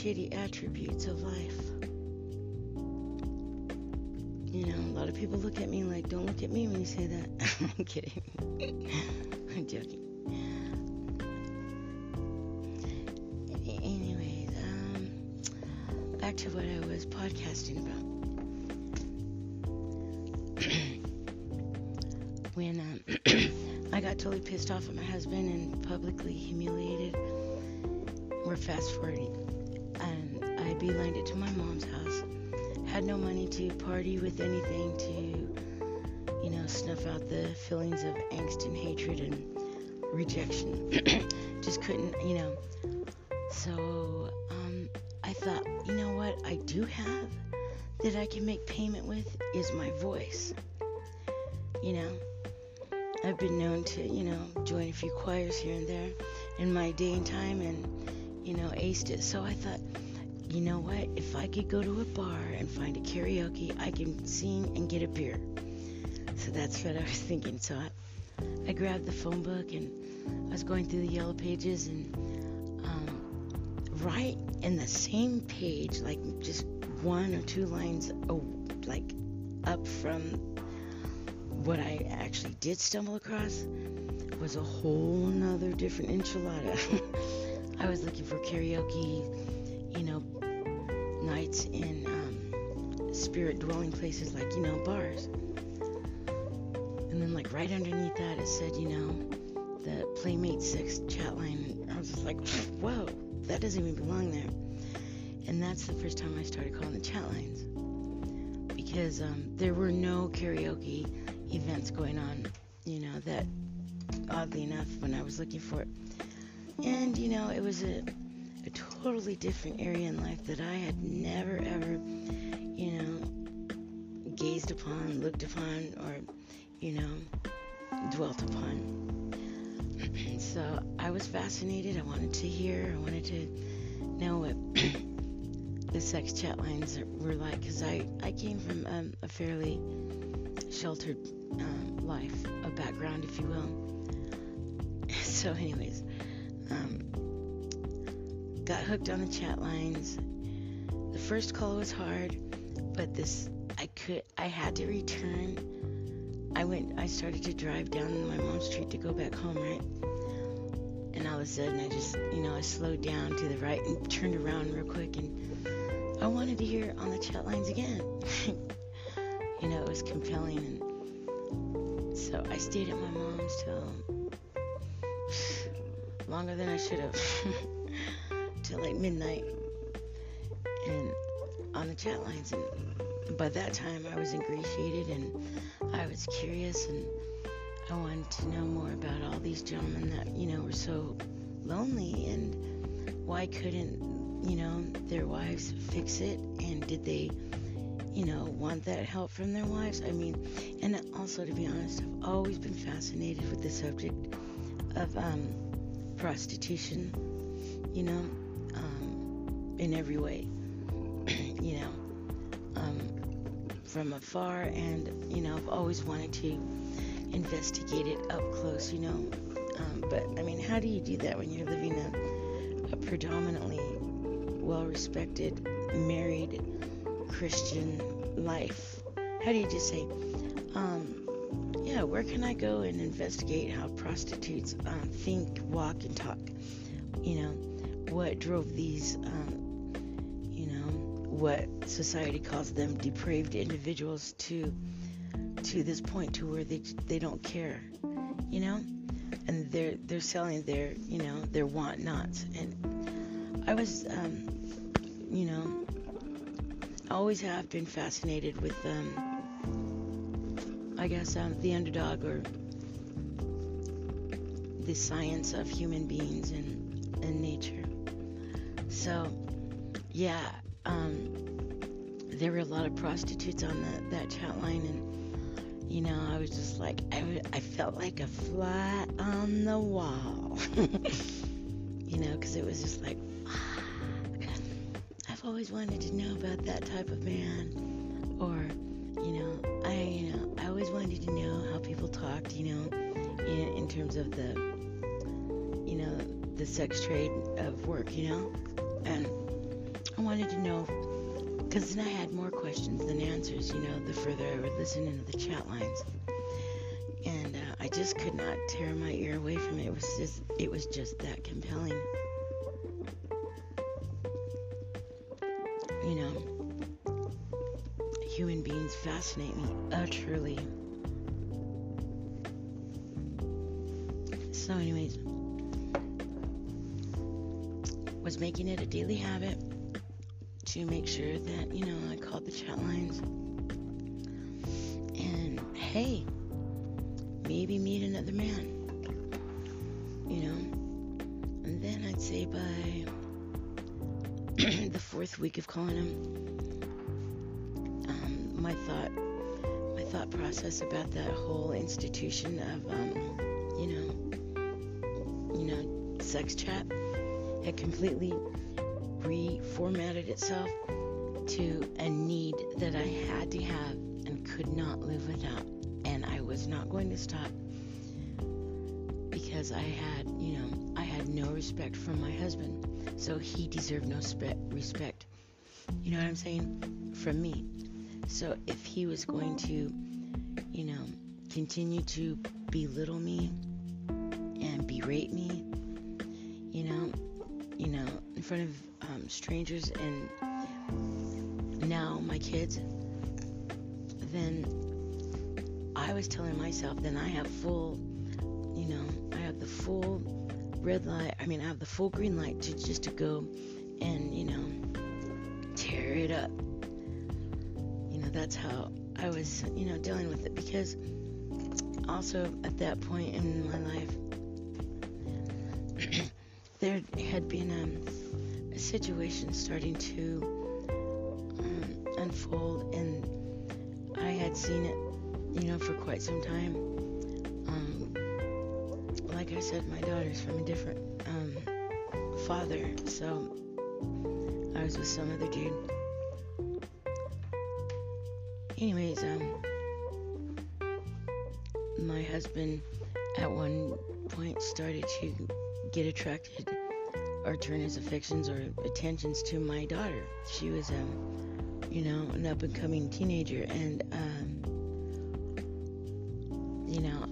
shitty attributes of life. You know, a lot of people look at me like, don't look at me when you say that. I'm kidding. I'm joking. Anyways, um, back to what I was podcasting about. when um, I got totally pissed off at my husband and publicly humiliated, we're fast forwarding. Beelined it to my mom's house. Had no money to party with anything to, you know, snuff out the feelings of angst and hatred and rejection. Just couldn't, you know. So um, I thought, you know what I do have that I can make payment with is my voice. You know, I've been known to, you know, join a few choirs here and there in my day and time and, you know, aced it. So I thought, you know what? If I could go to a bar and find a karaoke, I can sing and get a beer. So that's what I was thinking. So I, I grabbed the phone book and I was going through the yellow pages and um, right in the same page, like just one or two lines, oh, like up from what I actually did stumble across was a whole nother different enchilada. I was looking for karaoke, you know, nights in um, spirit dwelling places like, you know, bars. And then, like, right underneath that, it said, you know, the Playmate 6 chat line. I was just like, whoa, that doesn't even belong there. And that's the first time I started calling the chat lines. Because um, there were no karaoke events going on, you know, that oddly enough, when I was looking for it. And, you know, it was a, a totally different area in life that I had never, ever, you know, gazed upon, looked upon, or, you know, dwelt upon. so I was fascinated. I wanted to hear, I wanted to know what the sex chat lines were like because I, I came from um, a fairly sheltered um, life, a background, if you will. So, anyways, um, got hooked on the chat lines. The first call was hard, but this I could I had to return. I went I started to drive down my mom's street to go back home, right? And all of a sudden I just you know I slowed down to the right and turned around real quick and I wanted to hear on the chat lines again. you know, it was compelling and so I stayed at my mom's till longer than I should have. till like midnight and on the chat lines and by that time I was ingratiated and I was curious and I wanted to know more about all these gentlemen that, you know, were so lonely and why couldn't, you know, their wives fix it and did they, you know, want that help from their wives? I mean, and also to be honest, I've always been fascinated with the subject of um, prostitution, you know, in every way, you know, um, from afar, and you know, I've always wanted to investigate it up close, you know. Um, but I mean, how do you do that when you're living a, a predominantly well-respected, married Christian life? How do you just say, um, yeah, where can I go and investigate how prostitutes um, think, walk, and talk? You know, what drove these, um, what society calls them depraved individuals to to this point to where they they don't care, you know, and they're they're selling their you know their want nots. And I was, um, you know, always have been fascinated with um, I guess um, the underdog or the science of human beings and, and nature. So, yeah, um, there were a lot of prostitutes on the, that chat line, and you know, I was just like, I, I felt like a fly on the wall, you know, because it was just like, ah, I've always wanted to know about that type of man, or you know, I, you know, I always wanted to know how people talked, you know, in, in terms of the, you know, the sex trade of work, you know, and I wanted to know because then I had more questions than answers, you know, the further I would listen into the chat lines. And uh, I just could not tear my ear away from it. It was just, it was just that compelling. You know, human beings fascinate me utterly. So, anyways, was making it a daily habit to make sure that, you know, I called the chat lines. And hey, maybe meet another man. You know? And then I'd say by the fourth week of calling him, um, my thought my thought process about that whole institution of um, you know you know sex chat had completely reformatted itself to a need that I had to have and could not live without. And I was not going to stop because I had, you know, I had no respect for my husband. So he deserved no spe- respect. You know what I'm saying? From me. So if he was going to, you know, continue to belittle me and berate me, you know, you know, in front of strangers and now my kids, then I was telling myself, then I have full, you know, I have the full red light. I mean, I have the full green light to just to go and you know tear it up. You know, that's how I was, you know, dealing with it because also at that point in my life there had been um, situation starting to um, unfold, and I had seen it, you know, for quite some time. Um, like I said, my daughter's from a different um, father, so I was with some other dude. Anyways, um, my husband at one point started to get attracted or turn his affections or attentions to my daughter. She was, um, you know, an up and coming teenager, and um, you know,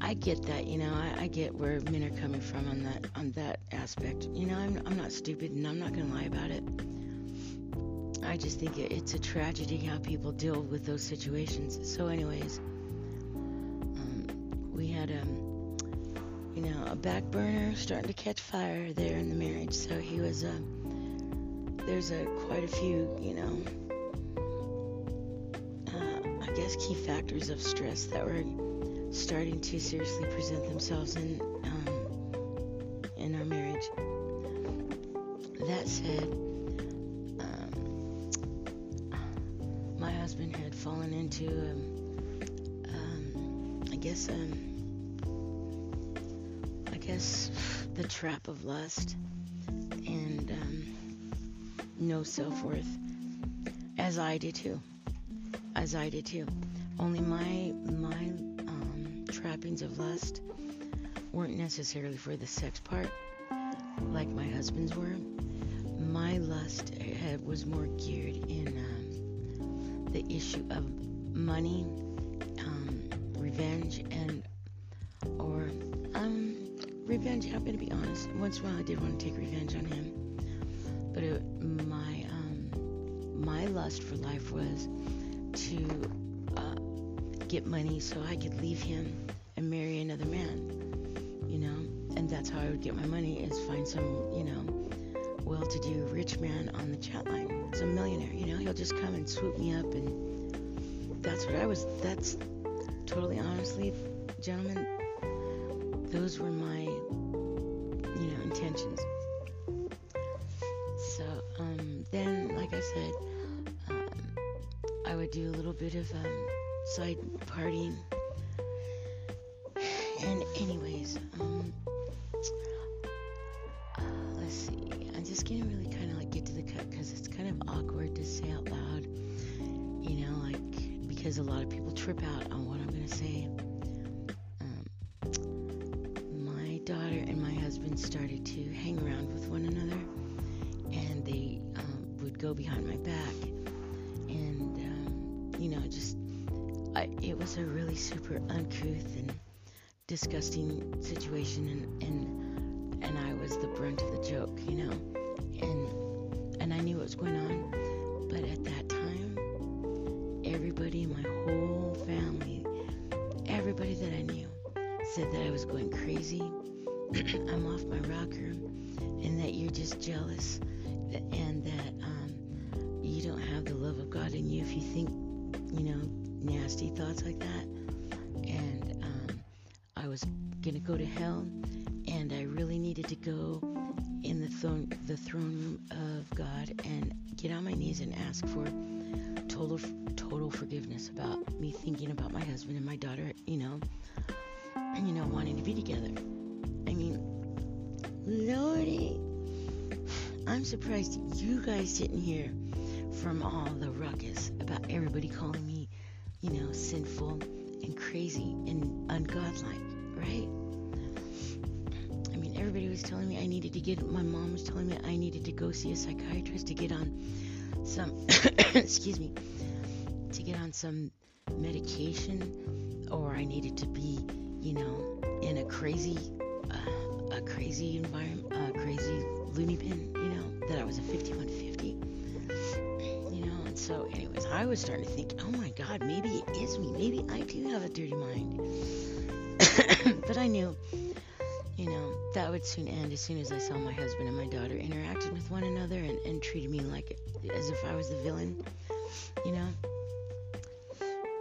I get that. You know, I, I, get where men are coming from on that on that aspect. You know, I'm I'm not stupid, and I'm not gonna lie about it. I just think it, it's a tragedy how people deal with those situations. So, anyways, um, we had um a back burner starting to catch fire there in the marriage. So he was, uh, there's a quite a few, you know, uh, I guess key factors of stress that were starting to seriously present themselves in um, in our marriage. That said, um, my husband had fallen into, um, um I guess, um, guess the trap of lust and um, no self worth, as I did too, as I did too. Only my my um, trappings of lust weren't necessarily for the sex part, like my husband's were. My lust had, was more geared in um, the issue of money, um, revenge, and revenge. I'm gonna be honest. Once in a while, I did want to take revenge on him, but it, my um, my lust for life was to uh, get money so I could leave him and marry another man. You know, and that's how I would get my money is find some you know well-to-do rich man on the chat line, some millionaire. You know, he'll just come and swoop me up, and that's what I was. That's totally honestly, gentlemen those were my, you know, intentions. So um, then, like I said, um, I would do a little bit of um, side partying. And anyways, um, started to hang around with one another and they um, would go behind my back, and um, you know, just I, it was a really super uncouth and disgusting situation, and and and I was the brunt of the joke, you know, and and I knew what was going on, but at that time, everybody in my whole family, everybody that I knew, said that I was going crazy. I'm off my rocker, and that you're just jealous, and that um, you don't have the love of God in you if you think, you know, nasty thoughts like that. And um, I was gonna go to hell, and I really needed to go in the throne, the throne room of God and get on my knees and ask for total, total forgiveness about me thinking about my husband and my daughter, you know, you know, wanting to be together. I mean, Lordy, I'm surprised you guys didn't hear from all the ruckus about everybody calling me, you know, sinful and crazy and ungodlike, right? I mean, everybody was telling me I needed to get, my mom was telling me I needed to go see a psychiatrist to get on some, excuse me, to get on some medication, or I needed to be, you know, in a crazy, a crazy environment, a crazy loony bin, you know, that I was a 5150. You know, and so, anyways, I was starting to think, oh my God, maybe it is me. Maybe I do have a dirty mind. but I knew, you know, that would soon end as soon as I saw my husband and my daughter interacting with one another and, and treated me like as if I was the villain, you know.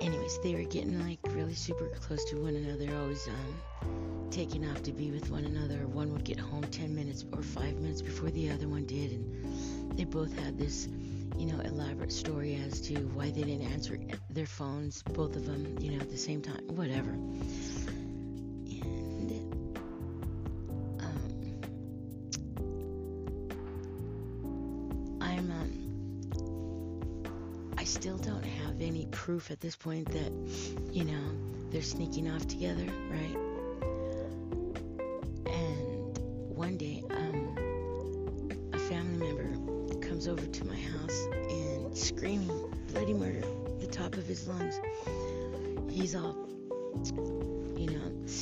Anyways, they were getting like really super close to one another, always um, taking off to be with one another. One would get home 10 minutes or 5 minutes before the other one did, and they both had this, you know, elaborate story as to why they didn't answer their phones, both of them, you know, at the same time, whatever. And um, I'm um, I still don't have any proof at this point that, you know, they're sneaking off together, right?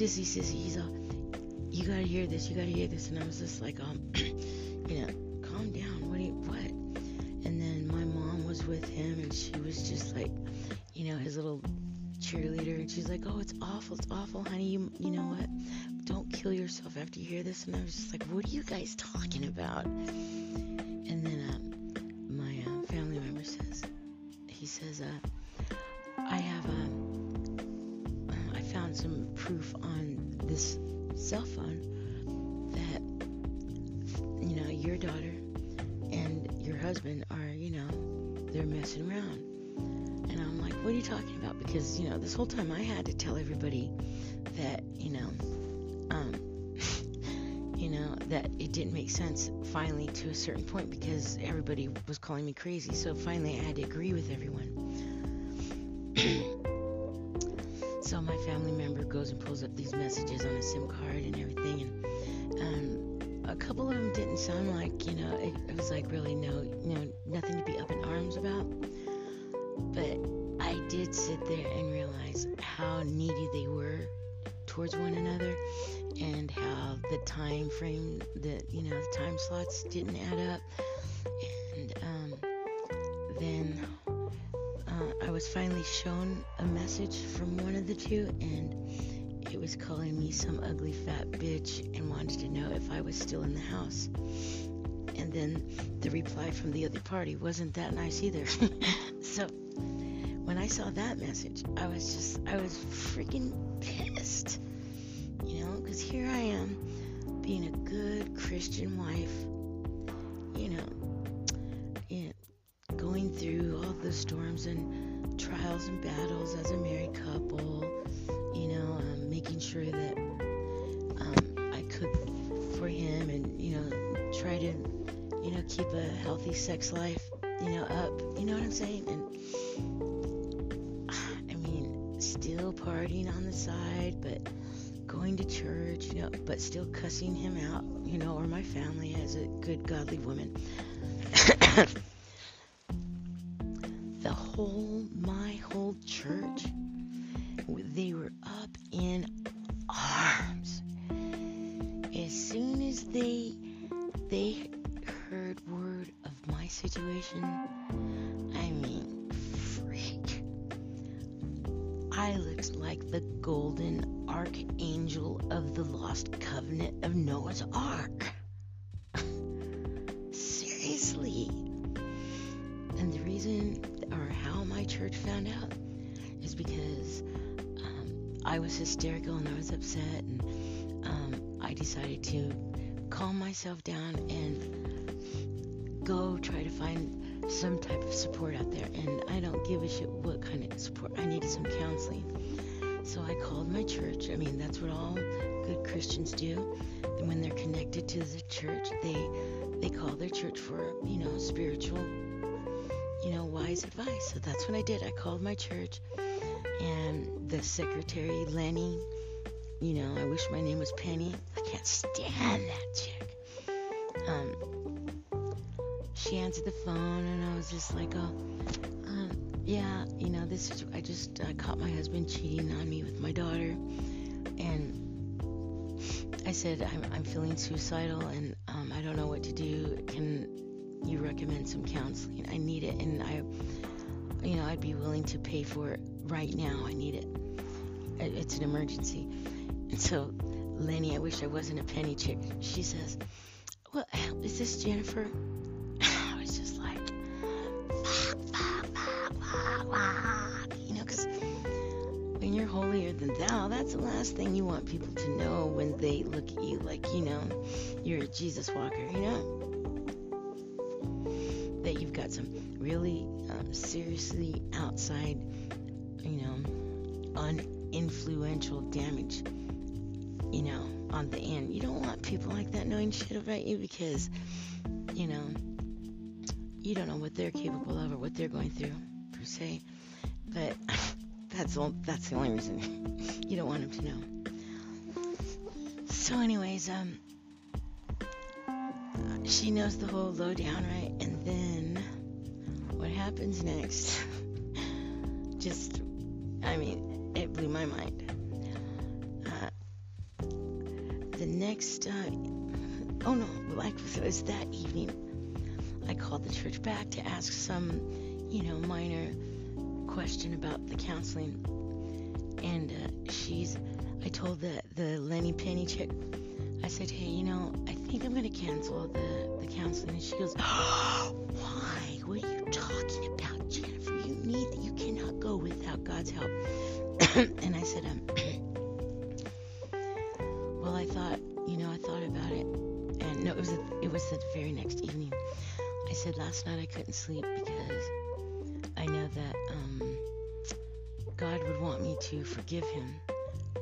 Sissy, sissy. He's all, you gotta hear this, you gotta hear this. And I was just like, um, you know, calm down. What do you, what? And then my mom was with him and she was just like, you know, his little cheerleader. And she's like, oh, it's awful, it's awful, honey. You, you know what? Don't kill yourself after you hear this. And I was just like, what are you guys talking about? And then um, my uh, family member says, he says, uh, I have um, found some proof on this cell phone that you know your daughter and your husband are you know they're messing around. And I'm like, what are you talking about? Because you know this whole time I had to tell everybody that you know um, you know, that it didn't make sense finally to a certain point because everybody was calling me crazy. So finally I had to agree with everyone. so my family member goes and pulls up these messages on a SIM card and everything. And um, a couple of them didn't sound like, you know, it, it was like really no, you know, nothing to be up in arms about. But I did sit there and realize how needy they were towards one another and how the time frame the you know the time slots didn't add up finally shown a message from one of the two and it was calling me some ugly fat bitch and wanted to know if I was still in the house. And then the reply from the other party wasn't that nice either. So when I saw that message I was just I was freaking pissed you know, because here I am being a good Christian wife, you know, you know, going through all the storms and trials and battles as a married couple, you know, um, making sure that um, I cook for him and, you know, try to, you know, keep a healthy sex life, you know, up. You know what I'm saying? And I mean, still partying on the side, but going to church, you know, but still cussing him out, you know, or my family as a good godly woman. Ark. Seriously. And the reason, or how my church found out, is because um, I was hysterical and I was upset, and um, I decided to calm myself down and go try to find some type of support out there. And I don't give a shit what kind of support. I needed some counseling. So I called my church. I mean, that's what all good Christians do. And when they're connected to the church, they they call their church for, you know, spiritual, you know, wise advice. So that's what I did. I called my church and the secretary, Lenny, you know, I wish my name was Penny. I can't stand that chick. Um, she answered the phone, and I was just like, oh, um, yeah, you know, this is, I just uh, caught my husband cheating on me with my daughter, and I said, I'm, I'm feeling suicidal, and um, I don't know what to do. Can you recommend some counseling? I need it, and I, you know, I'd be willing to pay for it right now. I need it. It's an emergency. And so, Lenny, I wish I wasn't a penny chick. She says, Well, is this Jennifer? Holier than thou, that's the last thing you want people to know when they look at you like, you know, you're a Jesus walker, you know? That you've got some really um, seriously outside, you know, uninfluential damage you know, on the end. You don't want people like that knowing shit about you because, you know, you don't know what they're capable of or what they're going through, per se. But that's all. That's the only reason you don't want him to know. So, anyways, um, she knows the whole lowdown, right? And then what happens next? Just, I mean, it blew my mind. the next, uh, oh no, like it was that evening, I called the church back to ask some, you know, minor question about the counseling. And uh, she's, I told the, the Lenny Penny chick, I said, hey, you know, I think I'm to cancel the, the counseling. And she goes, oh, why? What are you talking about, Jennifer? You need, you cannot go without God's help. and I said, um, well, I thought, you know, I thought about it, and no, it was a, it was the very next evening. I said last night I couldn't sleep because Me to forgive him,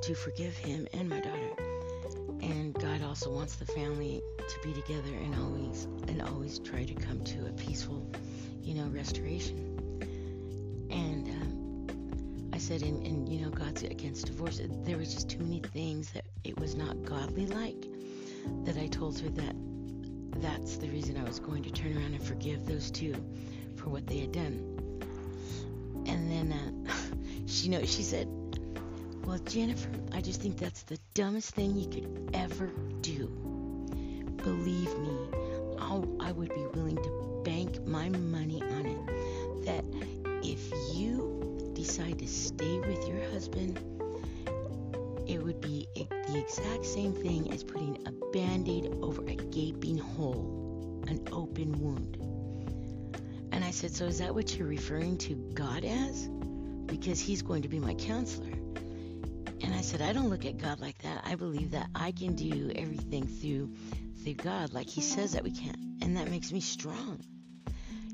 to forgive him and my daughter, and God also wants the family to be together and always and always try to come to a peaceful, you know, restoration. And um, I said, and, and you know, God's against divorce. There was just too many things that it was not godly like, that I told her that that's the reason I was going to turn around and forgive those two for what they had done. She know she said, "Well, Jennifer, I just think that's the dumbest thing you could ever do. Believe me, I'll, I would be willing to bank my money on it. That if you decide to stay with your husband." it would be the exact same thing as putting a band aid over a gaping hole, an open wound. And I said, So is that what you're referring to God as? Because He's going to be my counselor. And I said, I don't look at God like that. I believe that I can do everything through through God like He says that we can. And that makes me strong.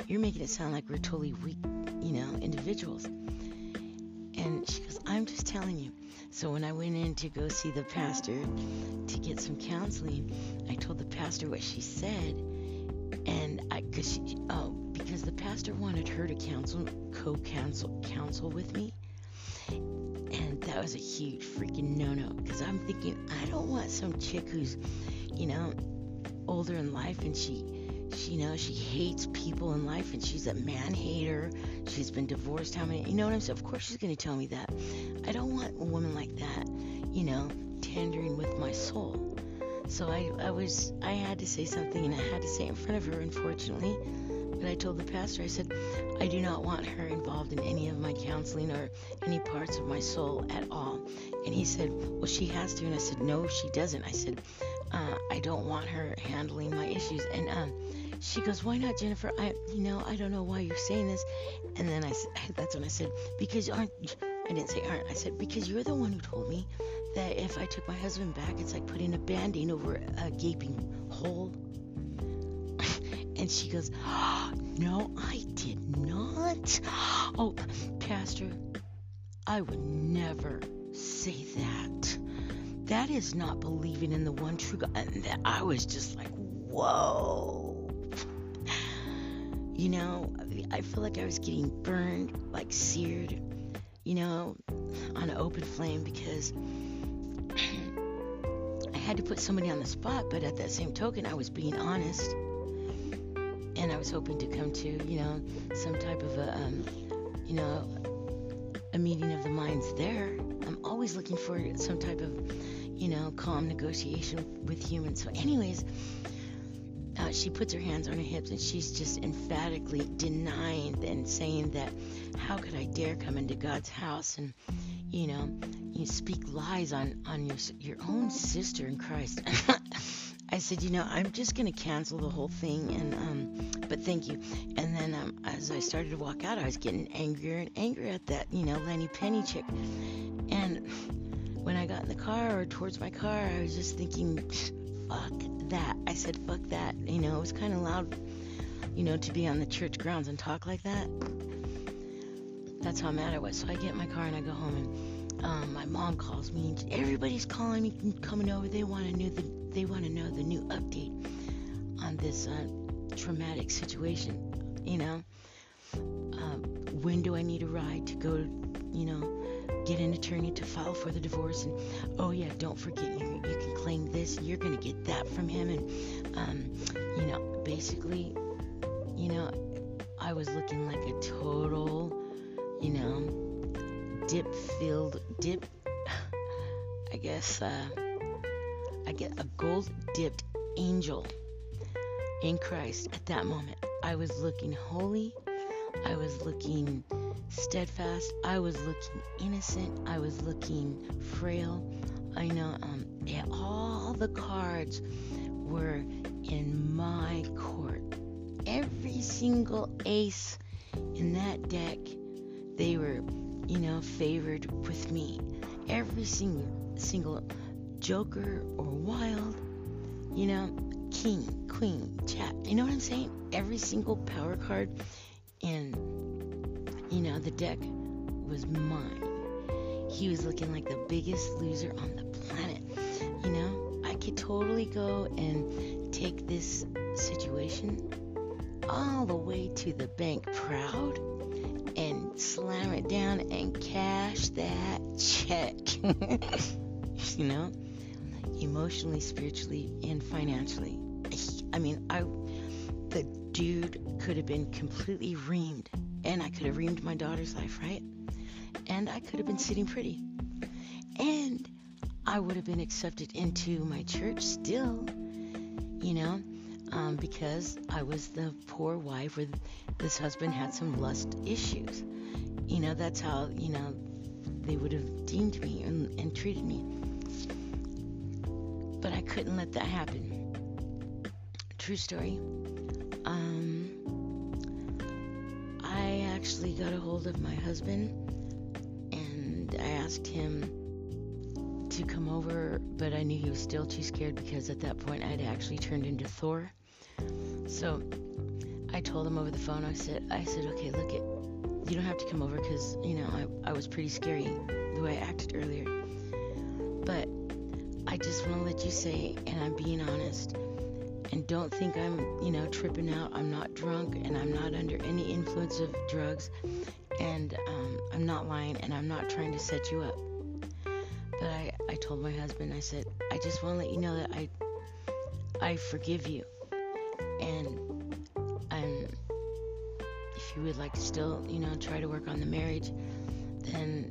You're making it sound like we're totally weak, you know, individuals. And she goes, I'm just telling you. So when I went in to go see the pastor to get some counseling, I told the pastor what she said, and I, cause she, oh, because the pastor wanted her to counsel, co-counsel, counsel with me, and that was a huge freaking no-no. Because I'm thinking, I don't want some chick who's, you know, older in life and she she, you know, she hates people in life and she's a man hater. She's been divorced how many, you know what I'm saying? Of course she's going to tell me that. I don't want a woman like that, you know, tendering with my soul. So I, I was, I had to say something and I had to say it in front of her, unfortunately. But I told the pastor, I said, I do not want her involved in any of my counseling or any parts of my soul at all. And he said, Well, she has to. And I said, No, she doesn't. I said, uh, I don't want her handling my issues. And um, she goes, Why not, Jennifer? I, you know, I don't know why you're saying this. And then I said, That's when I said, Because aren't, I didn't say aren't. I said, Because you're the one who told me that if I took my husband back, it's like putting a band aid over a gaping hole. And she goes, oh, No, I did not. Oh, Pastor, I would never say that. That is not believing in the one true God. And I was just like, whoa. You know, I feel like I was getting burned, like seared, you know, on an open flame because I had to put somebody on the spot, but at that same token, I was being honest. And I was hoping to come to, you know, some type of a, um, you know, a meeting of the minds there. I'm always looking for some type of, you know, calm negotiation with humans. So, anyways, uh, she puts her hands on her hips and she's just emphatically denying and saying that how could I dare come into God's house and you know you speak lies on on your your own sister in Christ. I said, you know, I'm just gonna cancel the whole thing, and um, but thank you. And then um, as I started to walk out, I was getting angrier and angrier at that, you know, Lenny Penny chick. And when I got in the car or towards my car, I was just thinking, fuck that. I said, fuck that. You know, it was kind of loud, you know, to be on the church grounds and talk like that. That's how mad I was. So I get in my car and I go home and um, my mom calls me. Everybody's calling me, coming over. They want to know the they want to know the new update on this uh, traumatic situation. You know, um, when do I need a ride to go? You know, get an attorney to file for the divorce. And oh yeah, don't forget you you can claim this. You're gonna get that from him. And um, you know, basically, you know, I was looking like a total, you know, dip filled dip. I guess. Uh, I get a gold dipped angel in Christ at that moment. I was looking holy. I was looking steadfast. I was looking innocent. I was looking frail. I know um, all the cards were in my court. Every single ace in that deck, they were, you know, favored with me. Every single single Joker or Wild, you know, King, Queen, Chat. You know what I'm saying? Every single power card in, you know, the deck was mine. He was looking like the biggest loser on the planet. You know, I could totally go and take this situation all the way to the bank proud and slam it down and cash that check. you know? Emotionally, spiritually, and financially. I mean, I the dude could have been completely reamed, and I could have reamed my daughter's life, right? And I could have been sitting pretty, and I would have been accepted into my church still, you know, um, because I was the poor wife where this husband had some lust issues. You know, that's how you know they would have deemed me and, and treated me but I couldn't let that happen. True story. Um, I actually got a hold of my husband and I asked him to come over, but I knew he was still too scared because at that point I'd actually turned into Thor. So I told him over the phone. I said, I said, okay, look it. You don't have to come over because you know I, I was pretty scary the way I acted earlier. But I just want to let you say, and I'm being honest, and don't think I'm, you know, tripping out. I'm not drunk and I'm not under any influence of drugs, and um, I'm not lying and I'm not trying to set you up. But I, I told my husband, I said, I just want to let you know that I, I forgive you, and I'm. If you would like to still, you know, try to work on the marriage, then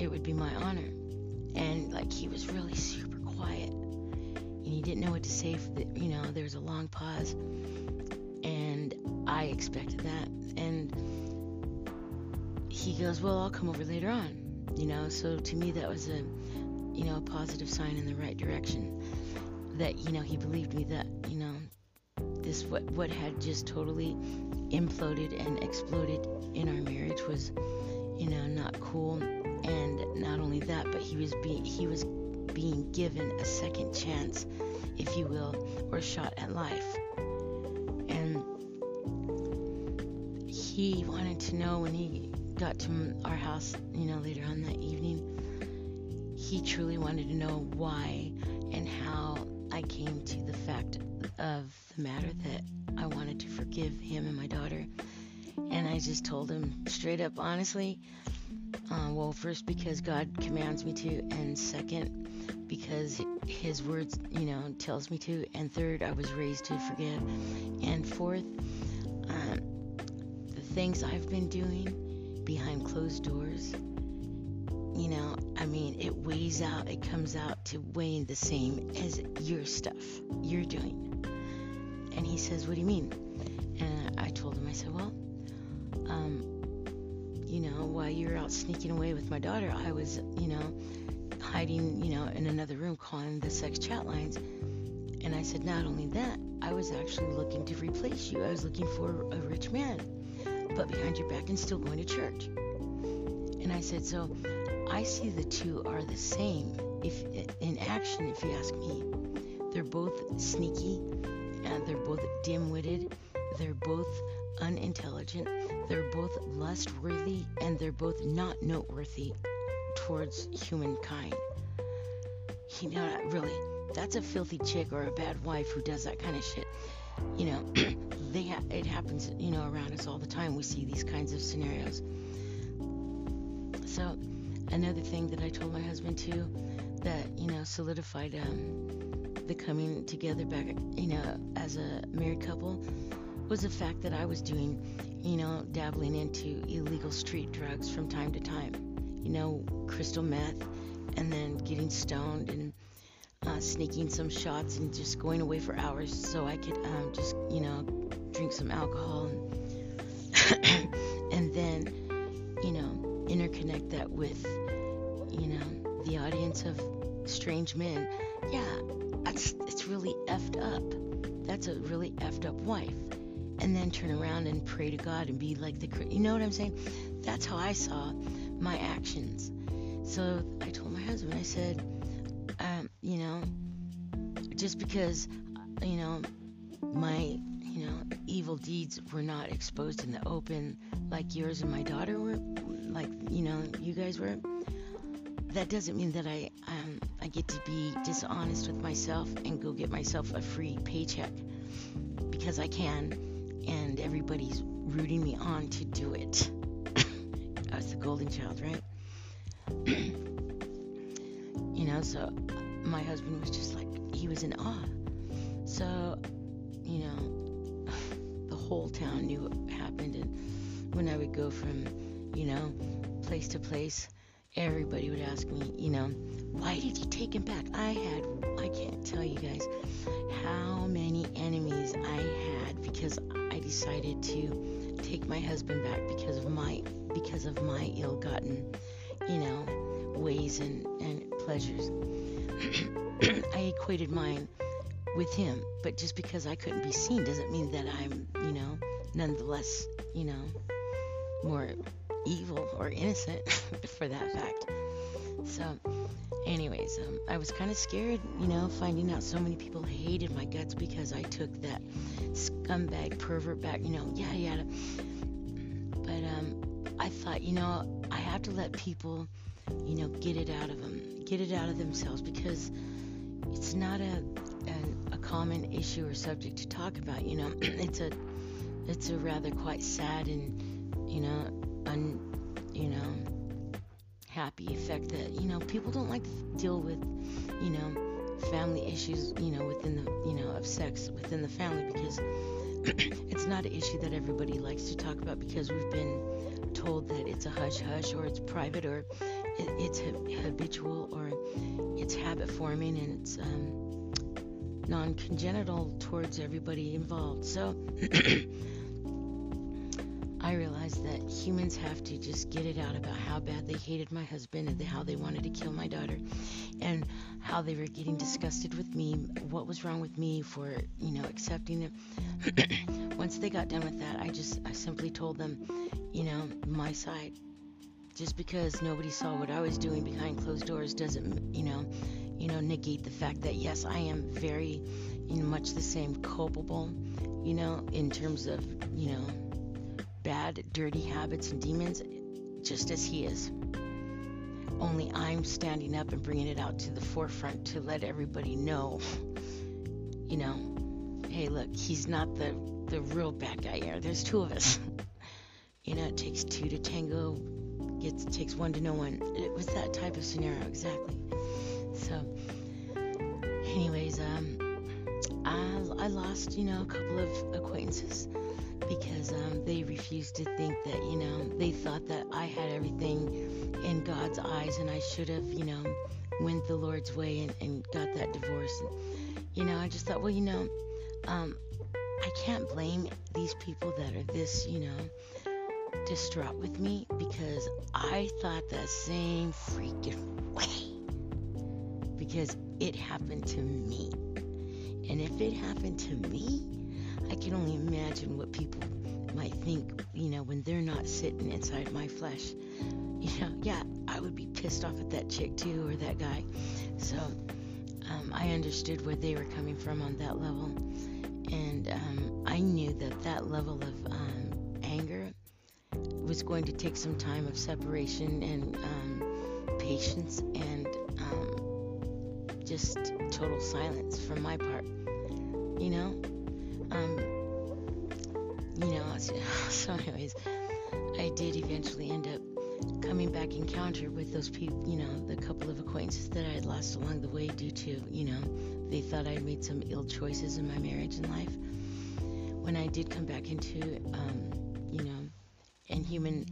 it would be my honor. He was really super quiet, and he didn't know what to say. For the, you know, there was a long pause, and I expected that, and he goes, "Well, I'll come over later on." You know, so to me that was a, you know, a positive sign in the right direction. That you know he believed me that you know this what what had just totally imploded and exploded in our marriage was you know not cool and not only that but he was being he was being given a second chance if you will or shot at life and he wanted to know when he got to our house you know later on that evening he truly wanted to know why and how I came to the fact of the matter that I wanted to forgive him and my daughter. And I just told him straight up, honestly. Uh, well, first, because God commands me to, and second, because His words, you know, tells me to, and third, I was raised to forgive, and fourth, um, the things I've been doing behind closed doors, you know, I mean, it weighs out, it comes out to weighing the same as your stuff you're doing. And he says, What do you mean? And I told him, I said, Well, um, you know, while you were out sneaking away with my daughter, I was, you know, hiding, you know, in another room calling the sex chat lines. And I said, Not only that, I was actually looking to replace you. I was looking for a rich man, but behind your back and still going to church. And I said, So I see the two are the same. If in action, if you ask me, they're both sneaky and they're both dim-witted. They're both unintelligent. They're both lust-worthy and they're both not noteworthy towards humankind. You know, really, that's a filthy chick or a bad wife who does that kind of shit. You know, they ha- it happens, you know, around us all the time. We see these kinds of scenarios. So, another thing that I told my husband too, that you know solidified um, the coming together back, you know, as a married couple, was the fact that I was doing, you know, dabbling into illegal street drugs from time to time, you know, crystal meth, and then getting stoned and uh, sneaking some shots and just going away for hours so I could um, just, you know, drink some alcohol and, and then, you know, interconnect that with, you know, the audience of strange men. Yeah, that's it's really effed up. That's a really effed up wife. And then turn around and pray to God and be like the you know what I'm saying? That's how I saw my actions. So I told my husband, I said, um, you know, just because you know my you know evil deeds were not exposed in the open like yours and my daughter were, like you know you guys were that doesn't mean that I um, I get to be dishonest with myself and go get myself a free paycheck because I can, and everybody's rooting me on to do it. I was the golden child, right? you know, so my husband was just like he was in awe. So, you know, the whole town knew what happened, and when I would go from, you know, place to place everybody would ask me, you know, why did you take him back? I had, I can't tell you guys how many enemies I had because I decided to take my husband back because of my, because of my ill-gotten, you know, ways and, and pleasures. I equated mine with him, but just because I couldn't be seen doesn't mean that I'm, you know, nonetheless, you know, more evil or innocent for that fact. So, anyways, um, I was kind of scared, you know, finding out so many people hated my guts because I took that scumbag pervert back, you know, yeah, yeah. But um, I thought, you know, I have to let people, you know, get it out of them, get it out of themselves because it's not a, a, a common issue or subject to talk about. You know, it's a it's a rather quite sad and you know un, you know, happy effect that, you know, people don't like to deal with, you know, family issues, you know, within the, you know, of sex within the family because it's not an issue that everybody likes to talk about because we've been told that it's a hush hush or it's private or it, it's habitual or it's habit forming and it's um, non congenital towards everybody involved. So I realized that humans have to just get it out about how bad they hated my husband and how they wanted to kill my daughter and how they were getting disgusted with me, what was wrong with me for, you know, accepting it. Once they got done with that, I just I simply told them, you know, my side. Just because nobody saw what I was doing behind closed doors doesn't, you know, you know, negate the fact that yes, I am very, know, much the same culpable, you know, in terms of, you know, bad, dirty habits and demons just as he is. Only I'm standing up and bringing it out to the forefront to let everybody know, you know, hey, look, he's not the, the real bad guy here. There's two of us. you know, it takes two to tango, gets, takes one to know one. It was that type of scenario, exactly. So, anyways, um, I, I lost, you know, a couple of acquaintances because um, they refused to think that, you know, they thought that I had everything in God's eyes and I should have, you know, went the Lord's way and, and got that divorce. And, you know, I just thought, well, you know, um, I can't blame these people that are this, you know, distraught with me because I thought that same freaking way. Because it happened to me. And if it happened to me, I can only imagine what people might think, you know, when they're not sitting inside my flesh. You know, yeah, I would be pissed off at that chick too or that guy. So um, I understood where they were coming from on that level. And um, I knew that that level of um, anger was going to take some time of separation and um, patience and um, just total silence from my part. You know, um, you know, so anyways, I did eventually end up coming back in encounter with those people, you know, the couple of acquaintances that I had lost along the way due to, you know, they thought I'd made some ill choices in my marriage and life. When I did come back into, um, you know, and human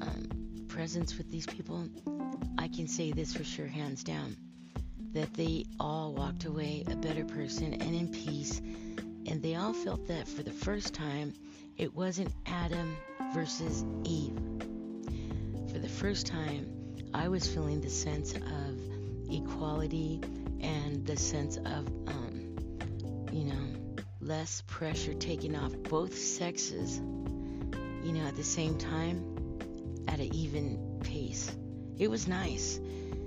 um, presence with these people, I can say this for sure, hands down, that they all walked away a better person and in peace and they all felt that for the first time, it wasn't Adam versus Eve. For the first time, I was feeling the sense of equality and the sense of, um, you know, less pressure taken off both sexes, you know, at the same time at an even pace. It was nice.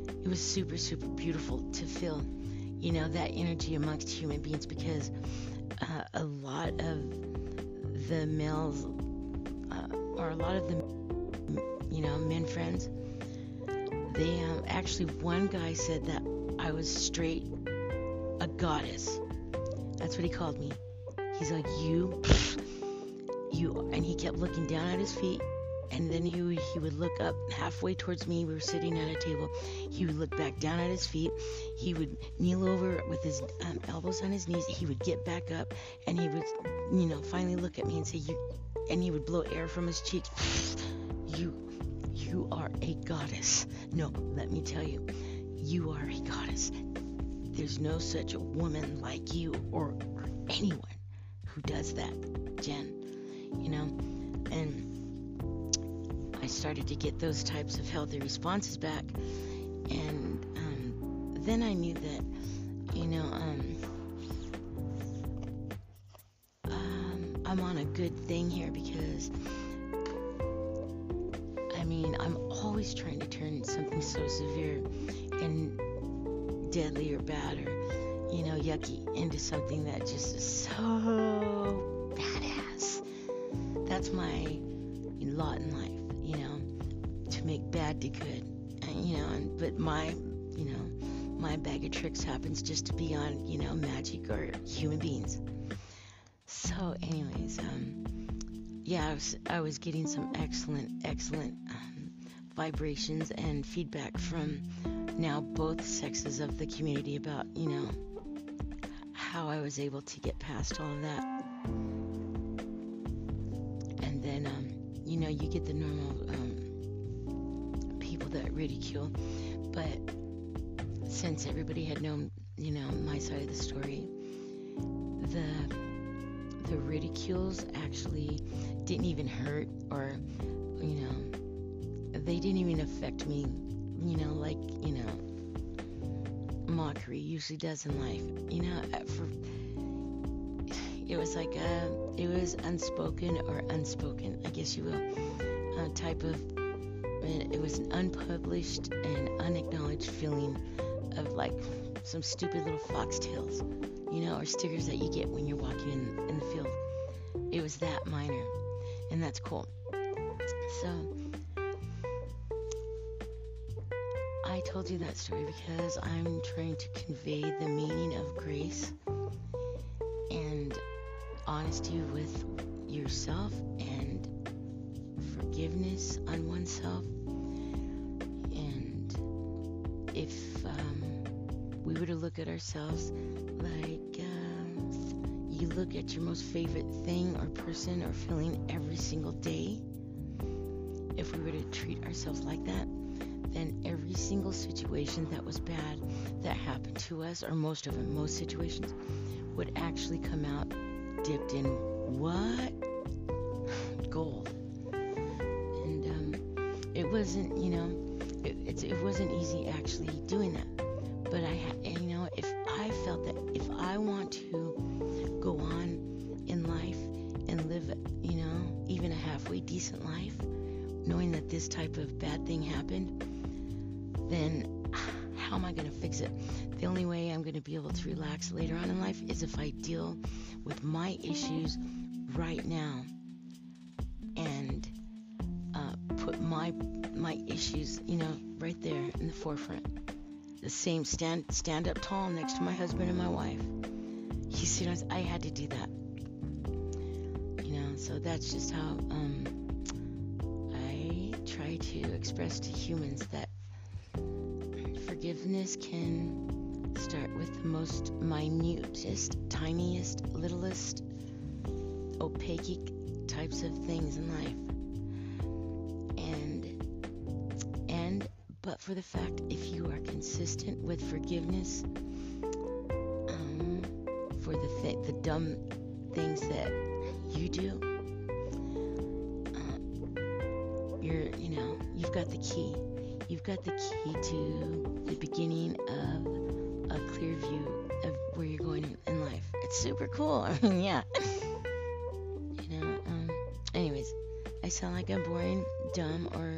It was super, super beautiful to feel, you know, that energy amongst human beings because uh, a lot of the males, uh, or a lot of the, you know, men friends, they um, actually, one guy said that I was straight a goddess. That's what he called me. He's like, you, you, and he kept looking down at his feet and then he he would look up halfway towards me. We were sitting at a table. He would look back down at his feet. He would kneel over with his um, elbows on his knees. He would get back up, and he would, you know, finally look at me and say, "You," and he would blow air from his cheeks. you, you are a goddess. No, let me tell you, you are a goddess. There's no such a woman like you or, or anyone who does that, Jen. You know, and I started to get those types of healthy responses back. And um, then I knew that, you know, um, um, I'm on a good thing here because, I mean, I'm always trying to turn something so severe and deadly or bad or, you know, yucky into something that just is so badass. That's my lot in life to make bad to good. And, you know, and, but my, you know, my bag of tricks happens just to be on, you know, magic or human beings. So, anyways, um, yeah, I was I was getting some excellent, excellent um, vibrations and feedback from now both sexes of the community about, you know, how I was able to get past all of that. and then um, you know you get the normal um, people that ridicule, but since everybody had known you know my side of the story, the the ridicules actually didn't even hurt or you know they didn't even affect me you know like you know mockery usually does in life. You know uh, for it was like a it was unspoken or unspoken i guess you will a type of it was an unpublished and unacknowledged feeling of like some stupid little foxtails you know or stickers that you get when you're walking in, in the field. It was that minor and that's cool. So I told you that story because I'm trying to convey the meaning of grace and honesty with yourself and on oneself. And if um, we were to look at ourselves like um, you look at your most favorite thing or person or feeling every single day, if we were to treat ourselves like that, then every single situation that was bad that happened to us, or most of them, most situations, would actually come out dipped in what? Gold. Wasn't, you know, it, it wasn't easy actually doing that. But I you know, if I felt that if I want to go on in life and live, you know, even a halfway decent life, knowing that this type of bad thing happened, then how am I going to fix it? The only way I'm going to be able to relax later on in life is if I deal with my issues right now issues, you know, right there in the forefront. The same stand stand up tall next to my husband and my wife. You see, I had to do that. You know, so that's just how um, I try to express to humans that forgiveness can start with the most minutest, tiniest, littlest, opaque types of things in life. For the fact if you are consistent with forgiveness um, for the th- the dumb things that you do, uh, you're you know you've got the key you've got the key to the beginning of a clear view of where you're going in life. It's super cool. I mean, yeah. you know, um, anyways, I sound like I'm boring, dumb, or,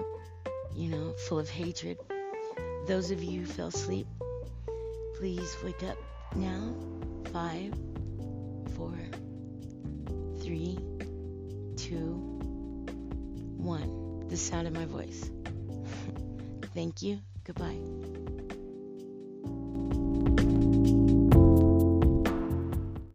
you know, full of hatred. Those of you who fell asleep, please wake up now. Five, four, three, two, one. The sound of my voice. Thank you. Goodbye.